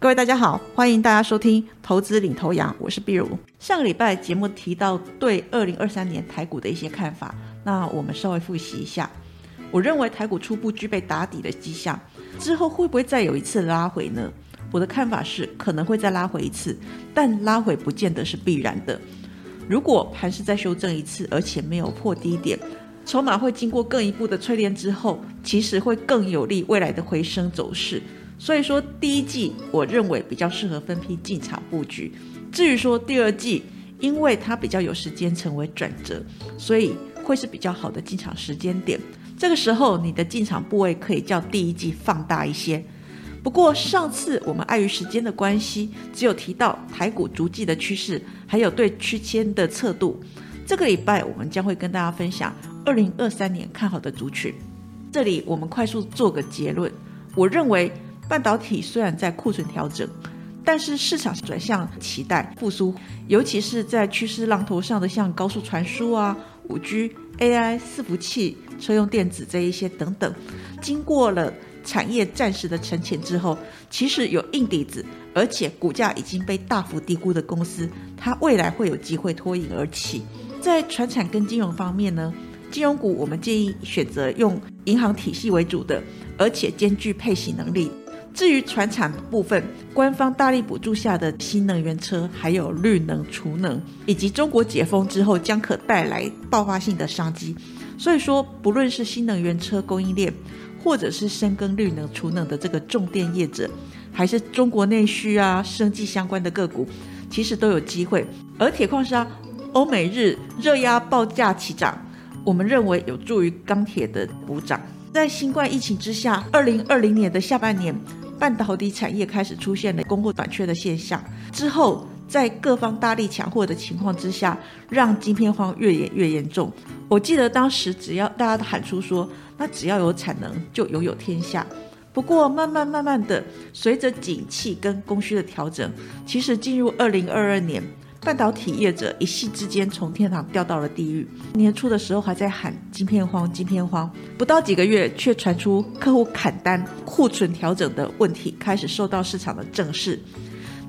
各位大家好，欢迎大家收听投资领头羊，我是碧如。上个礼拜节目提到对二零二三年台股的一些看法，那我们稍微复习一下。我认为台股初步具备打底的迹象，之后会不会再有一次拉回呢？我的看法是可能会再拉回一次，但拉回不见得是必然的。如果盘是再修正一次，而且没有破低点，筹码会经过更一步的淬炼之后，其实会更有利未来的回升走势。所以说，第一季我认为比较适合分批进场布局。至于说第二季，因为它比较有时间成为转折，所以会是比较好的进场时间点。这个时候，你的进场部位可以较第一季放大一些。不过上次我们碍于时间的关系，只有提到台股逐季的趋势，还有对区间的测度。这个礼拜我们将会跟大家分享二零二三年看好的族群。这里我们快速做个结论，我认为。半导体虽然在库存调整，但是市场转向期待复苏，尤其是在趋势浪头上的像高速传输啊、五 G、AI、伺服器、车用电子这一些等等，经过了产业暂时的沉潜之后，其实有硬底子，而且股价已经被大幅低估的公司，它未来会有机会脱颖而起。在船产跟金融方面呢，金融股我们建议选择用银行体系为主的，而且兼具配息能力。至于船产部分，官方大力补助下的新能源车，还有绿能、储能，以及中国解封之后将可带来爆发性的商机。所以说，不论是新能源车供应链，或者是深耕绿能、储能的这个重电业者，还是中国内需啊、生计相关的个股，其实都有机会。而铁矿砂、欧美日热压报价齐涨，我们认为有助于钢铁的补涨。在新冠疫情之下，二零二零年的下半年。半导体产业开始出现了供货短缺的现象，之后在各方大力抢货的情况之下，让晶片荒越演越严重。我记得当时只要大家都喊出说，那只要有产能就拥有天下。不过慢慢慢慢的，随着景气跟供需的调整，其实进入二零二二年。半导体业者一夕之间从天堂掉到了地狱。年初的时候还在喊晶片荒，晶片荒，不到几个月却传出客户砍单、库存调整的问题开始受到市场的正视。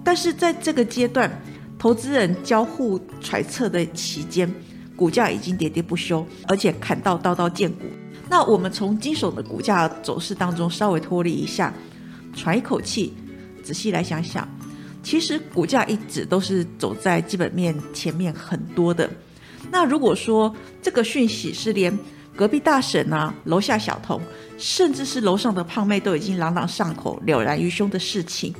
但是在这个阶段，投资人交互揣测的期间，股价已经喋喋不休，而且砍到刀刀见骨。那我们从金手的股价走势当中稍微脱离一下，喘一口气，仔细来想想。其实股价一直都是走在基本面前面很多的。那如果说这个讯息是连隔壁大婶啊、楼下小童，甚至是楼上的胖妹都已经朗朗上口、了然于胸的事情，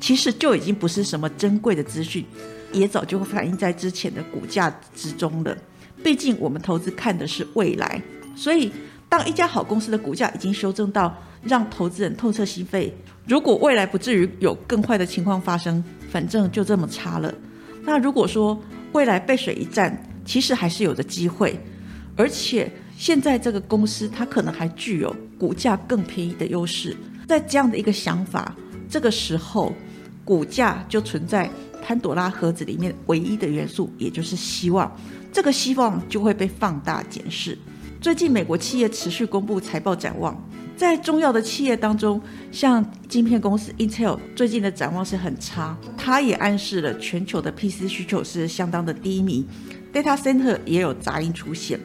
其实就已经不是什么珍贵的资讯，也早就反映在之前的股价之中了。毕竟我们投资看的是未来，所以当一家好公司的股价已经修正到让投资人透彻心扉。如果未来不至于有更坏的情况发生，反正就这么差了。那如果说未来背水一战，其实还是有的机会。而且现在这个公司它可能还具有股价更便宜的优势。在这样的一个想法，这个时候股价就存在潘朵拉盒子里面唯一的元素，也就是希望。这个希望就会被放大检视。最近美国企业持续公布财报展望。在重要的企业当中，像晶片公司 Intel 最近的展望是很差，它也暗示了全球的 PC 需求是相当的低迷，Data Center 也有杂音出现。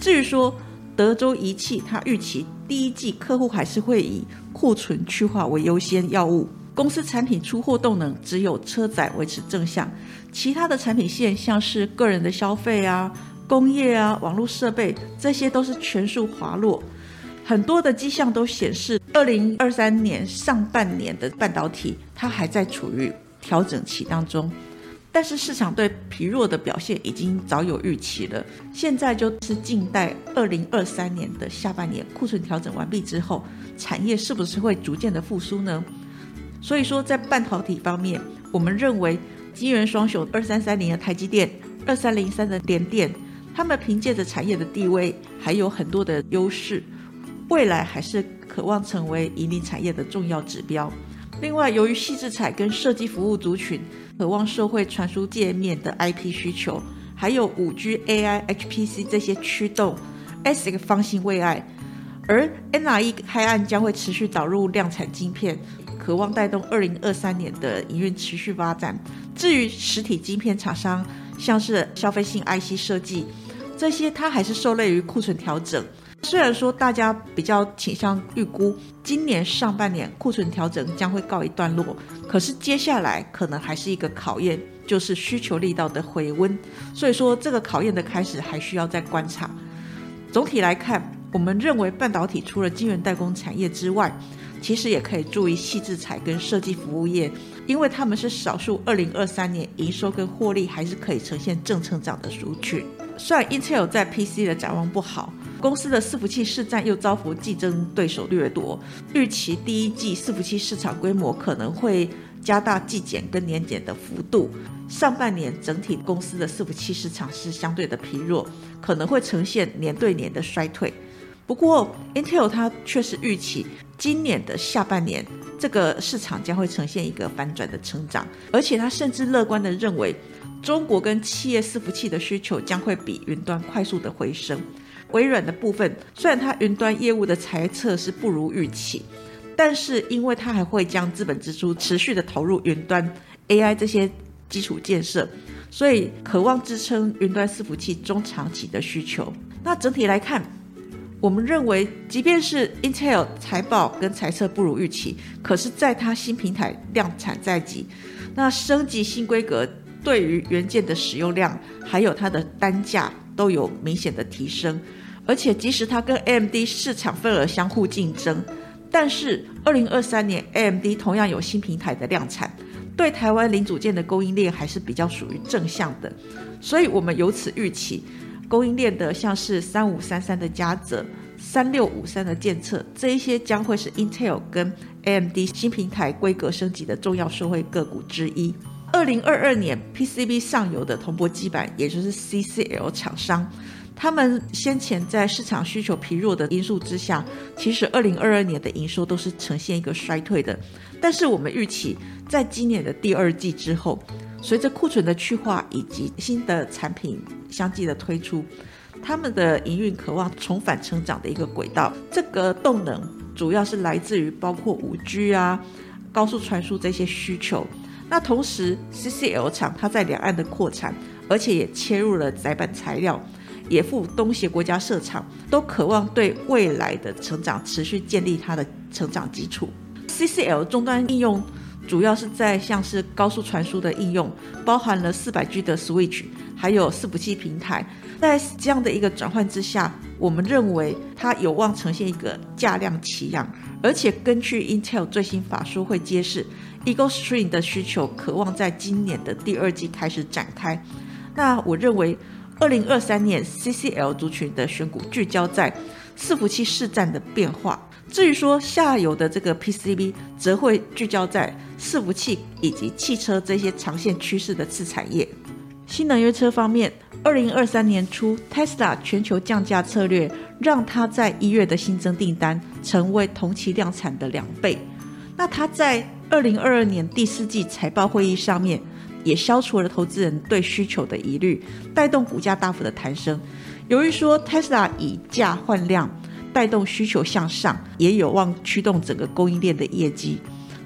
至于说德州仪器，它预期第一季客户还是会以库存去化为优先要务，公司产品出货动能只有车载维持正向，其他的产品线像是个人的消费啊、工业啊、网络设备，这些都是全数滑落。很多的迹象都显示，二零二三年上半年的半导体它还在处于调整期当中，但是市场对疲弱的表现已经早有预期了。现在就是静待二零二三年的下半年库存调整完毕之后，产业是不是会逐渐的复苏呢？所以说，在半导体方面，我们认为机缘双雄二三三零的台积电、二三零三的联电，他们凭借着产业的地位，还有很多的优势。未来还是渴望成为引领产业的重要指标。另外，由于细制彩跟设计服务族群渴望社会传输界面的 IP 需求，还有五 G、AI、HPC 这些驱动，SX 方兴未艾。而 NRE 开案将会持续导入量产晶片，渴渴望带动二零二三年的营运持续发展。至于实体晶片厂商，像是消费性 IC 设计这些，它还是受累于库存调整。虽然说大家比较倾向预估今年上半年库存调整将会告一段落，可是接下来可能还是一个考验，就是需求力道的回温。所以说这个考验的开始还需要再观察。总体来看，我们认为半导体除了晶圆代工产业之外，其实也可以注意细制材跟设计服务业，因为他们是少数二零二三年营收跟获利还是可以呈现正成长的族群。虽然 Intel 在 PC 的展望不好。公司的伺服器市占又遭逢竞争对手掠夺，预期第一季伺服器市场规模可能会加大季减跟年减的幅度。上半年整体公司的伺服器市场是相对的疲弱，可能会呈现年对年的衰退。不过，Intel 它却是预期今年的下半年这个市场将会呈现一个反转的成长，而且它甚至乐观的认为，中国跟企业伺服器的需求将会比云端快速的回升。微软的部分，虽然它云端业务的财测是不如预期，但是因为它还会将资本支出持续的投入云端 AI 这些基础建设，所以渴望支撑云端伺服器中长期的需求。那整体来看，我们认为，即便是 Intel 财报跟财测不如预期，可是在它新平台量产在即，那升级新规格对于元件的使用量还有它的单价都有明显的提升。而且，即使它跟 AMD 市场份额相互竞争，但是二零二三年 AMD 同样有新平台的量产，对台湾零组件的供应链还是比较属于正向的。所以，我们由此预期，供应链的像是三五三三的嘉泽、三六五三的建测，这一些将会是 Intel 跟 AMD 新平台规格升级的重要受惠个股之一。二零二二年 PCB 上游的铜箔基板，也就是 CCL 厂商。他们先前在市场需求疲弱的因素之下，其实二零二二年的营收都是呈现一个衰退的。但是我们预期，在今年的第二季之后，随着库存的去化以及新的产品相继的推出，他们的营运渴望重返成长的一个轨道。这个动能主要是来自于包括五 G 啊、高速传输这些需求。那同时，CCL 厂它在两岸的扩产，而且也切入了载板材料。也赴东协国家设厂，都渴望对未来的成长持续建立它的成长基础。CCL 终端应用主要是在像是高速传输的应用，包含了四百 G 的 Switch，还有伺服器平台。在这样的一个转换之下，我们认为它有望呈现一个价量齐扬。而且根据 Intel 最新法说会揭示，Eagle Stream 的需求渴望在今年的第二季开始展开。那我认为。二零二三年，CCL 族群的选股聚焦在伺服器市占的变化。至于说下游的这个 PCB，则会聚焦在伺服器以及汽车这些长线趋势的次产业。新能源车方面，二零二三年初，Tesla 全球降价策略让它在一月的新增订单成为同期量产的两倍。那它在二零二二年第四季财报会议上面。也消除了投资人对需求的疑虑，带动股价大幅的抬升。由于说 Tesla 以价换量，带动需求向上，也有望驱动整个供应链的业绩。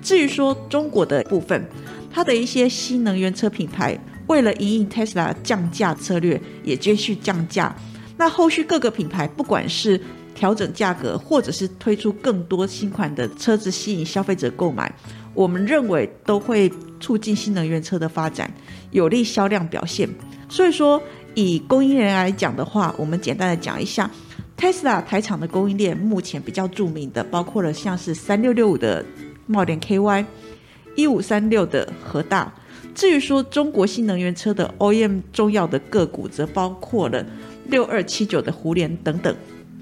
至于说中国的部分，它的一些新能源车品牌为了营应 Tesla 降价策略，也继续降价。那后续各个品牌不管是调整价格，或者是推出更多新款的车子吸引消费者购买。我们认为都会促进新能源车的发展，有利销量表现。所以说，以供应链来讲的话，我们简单的讲一下，Tesla 台厂的供应链目前比较著名的，包括了像是三六六五的茂联 KY，一五三六的和大。至于说中国新能源车的 OEM 重要的个股，则包括了六二七九的胡联等等。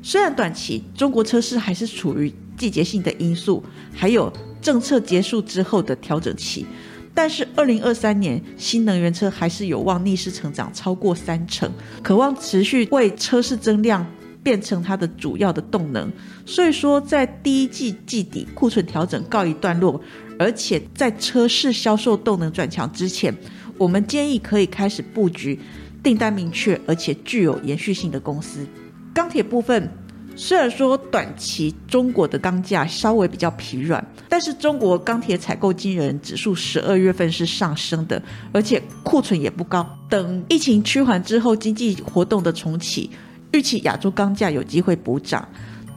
虽然短期中国车市还是处于季节性的因素，还有。政策结束之后的调整期，但是二零二三年新能源车还是有望逆势成长超过三成，渴望持续为车市增量变成它的主要的动能。所以说，在第一季季底库存调整告一段落，而且在车市销售动能转强之前，我们建议可以开始布局订单明确而且具有延续性的公司。钢铁部分。虽然说短期中国的钢价稍微比较疲软，但是中国钢铁采购经人指数十二月份是上升的，而且库存也不高。等疫情趋缓之后，经济活动的重启，预期亚洲钢价有机会补涨。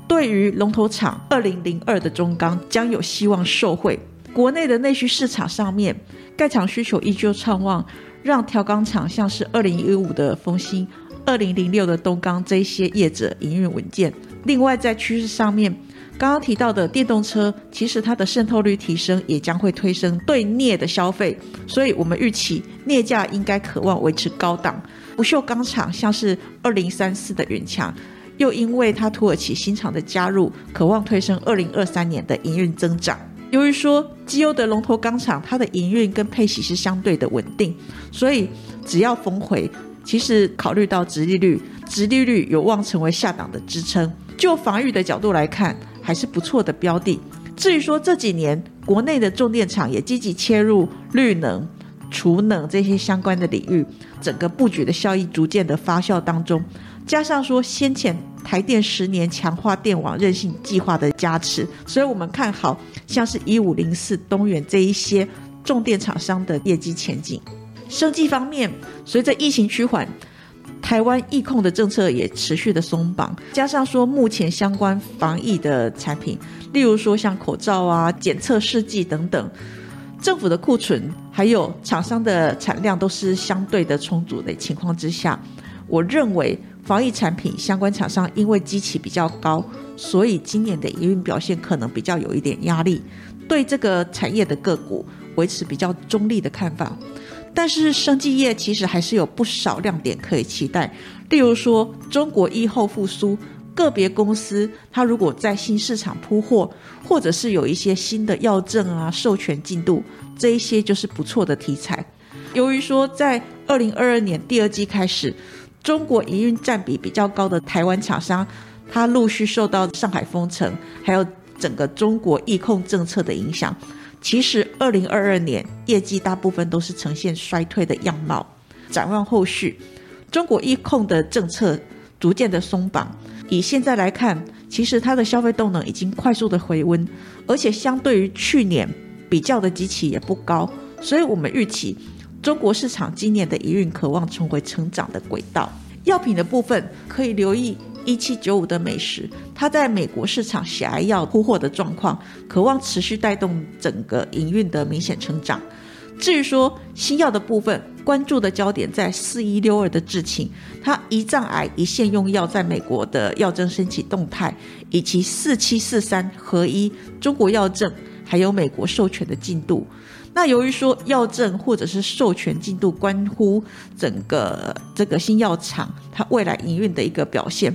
对于龙头厂二零零二的中钢将有希望受惠。国内的内需市场上面，盖厂需求依旧畅旺，让调钢厂像是二零一五的丰兴、二零零六的东钢这些业者营运稳健。另外在趋势上面，刚刚提到的电动车，其实它的渗透率提升，也将会推升对镍的消费，所以我们预期镍价应该渴望维持高档。不锈钢厂像是二零三四的远强。又因为它土耳其新厂的加入，渴望推升二零二三年的营运增长。由于说绩优的龙头钢厂，它的营运跟配息是相对的稳定，所以只要逢回，其实考虑到殖利率，殖利率有望成为下档的支撑。就防御的角度来看，还是不错的标的。至于说这几年国内的重电厂也积极切入绿能、储能这些相关的领域，整个布局的效益逐渐的发酵当中。加上说先前台电十年强化电网韧性计划的加持，所以我们看好像是一五零四、东元这一些重电厂商的业绩前景。生计方面，随着疫情趋缓，台湾疫控的政策也持续的松绑，加上说目前相关防疫的产品，例如说像口罩啊、检测试剂等等，政府的库存还有厂商的产量都是相对的充足的情况之下，我认为。防疫产品相关厂商因为基期比较高，所以今年的营运表现可能比较有一点压力。对这个产业的个股维持比较中立的看法。但是生技业其实还是有不少亮点可以期待，例如说中国疫后复苏，个别公司它如果在新市场铺货，或者是有一些新的药证啊授权进度，这一些就是不错的题材。由于说在二零二二年第二季开始。中国营运占比比较高的台湾厂商，它陆续受到上海封城，还有整个中国疫控政策的影响。其实，二零二二年业绩大部分都是呈现衰退的样貌。展望后续，中国疫控的政策逐渐的松绑，以现在来看，其实它的消费动能已经快速的回温，而且相对于去年比较的机器也不高，所以我们预期。中国市场今年的营运渴望重回成长的轨道。药品的部分可以留意一七九五的美食，它在美国市场血癌药铺货的状况，渴望持续带动整个营运的明显成长。至于说新药的部分，关注的焦点在四一六二的致情，它胰脏癌一线用药在美国的药证申请动态，以及四七四三合一中国药证还有美国授权的进度。那由于说药证或者是授权进度关乎整个这个新药厂它未来营运的一个表现，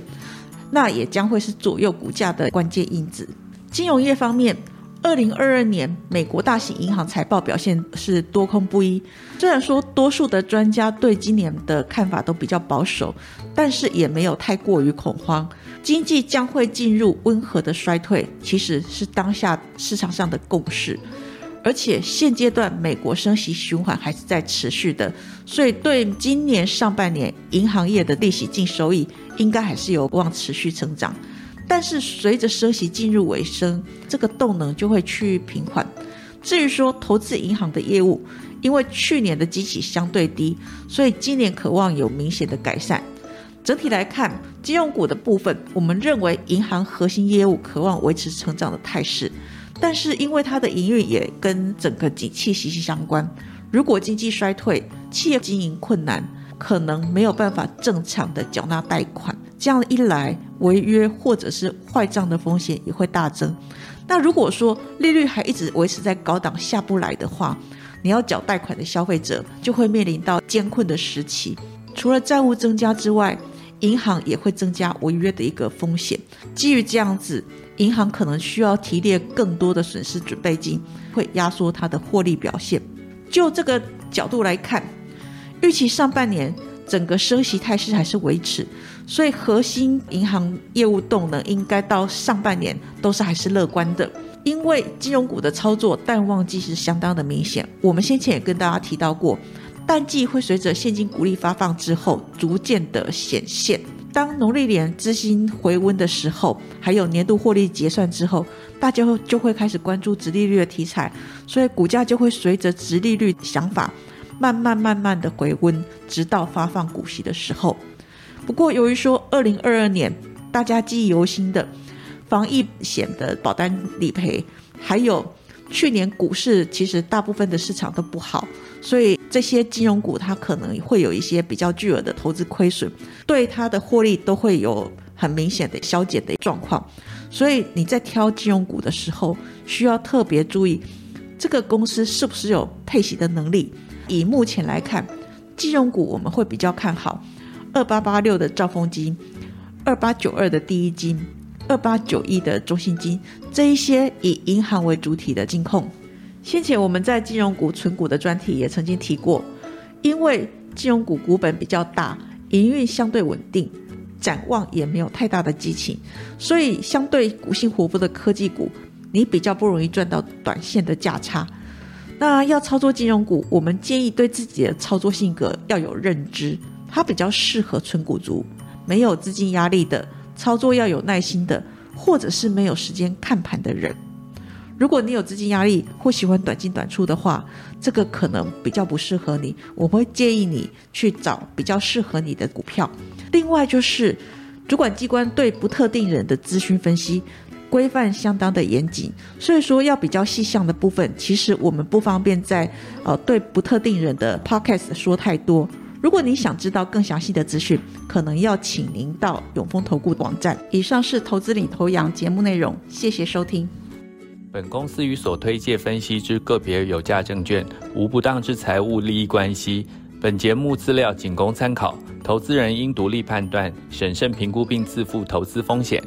那也将会是左右股价的关键因子。金融业方面，二零二二年美国大型银行财报表现是多空不一。虽然说多数的专家对今年的看法都比较保守，但是也没有太过于恐慌。经济将会进入温和的衰退，其实是当下市场上的共识。而且现阶段美国升息循环还是在持续的，所以对今年上半年银行业的利息净收益应该还是有望持续成长。但是随着升息进入尾声，这个动能就会趋于平缓。至于说投资银行的业务，因为去年的基期相对低，所以今年渴望有明显的改善。整体来看，金融股的部分，我们认为银行核心业务渴望维持成长的态势。但是因为它的营运也跟整个景气息息相关，如果经济衰退，企业经营困难，可能没有办法正常的缴纳贷款，这样一来，违约或者是坏账的风险也会大增。那如果说利率还一直维持在高档下不来的话，你要缴贷款的消费者就会面临到艰困的时期。除了债务增加之外，银行也会增加违约的一个风险。基于这样子。银行可能需要提列更多的损失准备金，会压缩它的获利表现。就这个角度来看，预期上半年整个升息态势还是维持，所以核心银行业务动能应该到上半年都是还是乐观的。因为金融股的操作淡旺季是相当的明显，我们先前也跟大家提到过，淡季会随着现金股利发放之后逐渐的显现。当农历年资金回温的时候，还有年度获利结算之后，大家就会开始关注直利率的题材，所以股价就会随着直利率想法慢慢慢慢的回温，直到发放股息的时候。不过，由于说二零二二年大家记忆犹新的防疫险的保单理赔，还有去年股市其实大部分的市场都不好，所以这些金融股它可能会有一些比较巨额的投资亏损，对它的获利都会有很明显的消减的状况。所以你在挑金融股的时候，需要特别注意这个公司是不是有配息的能力。以目前来看，金融股我们会比较看好二八八六的兆丰金、二八九二的第一金。二八九亿的中信金，这一些以银行为主体的金控，先前我们在金融股存股的专题也曾经提过，因为金融股股本比较大，营运相对稳定，展望也没有太大的激情，所以相对股性活泼的科技股，你比较不容易赚到短线的价差。那要操作金融股，我们建议对自己的操作性格要有认知，它比较适合存股族，没有资金压力的。操作要有耐心的，或者是没有时间看盘的人。如果你有资金压力或喜欢短进短出的话，这个可能比较不适合你。我会建议你去找比较适合你的股票。另外就是主管机关对不特定人的资讯分析规范相当的严谨，所以说要比较细项的部分，其实我们不方便在呃对不特定人的 podcast 说太多。如果你想知道更详细的资讯，可能要请您到永丰投顾网站。以上是投资领头羊节目内容，谢谢收听。本公司与所推介分析之个别有价证券无不当之财务利益关系。本节目资料仅供参考，投资人应独立判断、审慎评估并自负投资风险。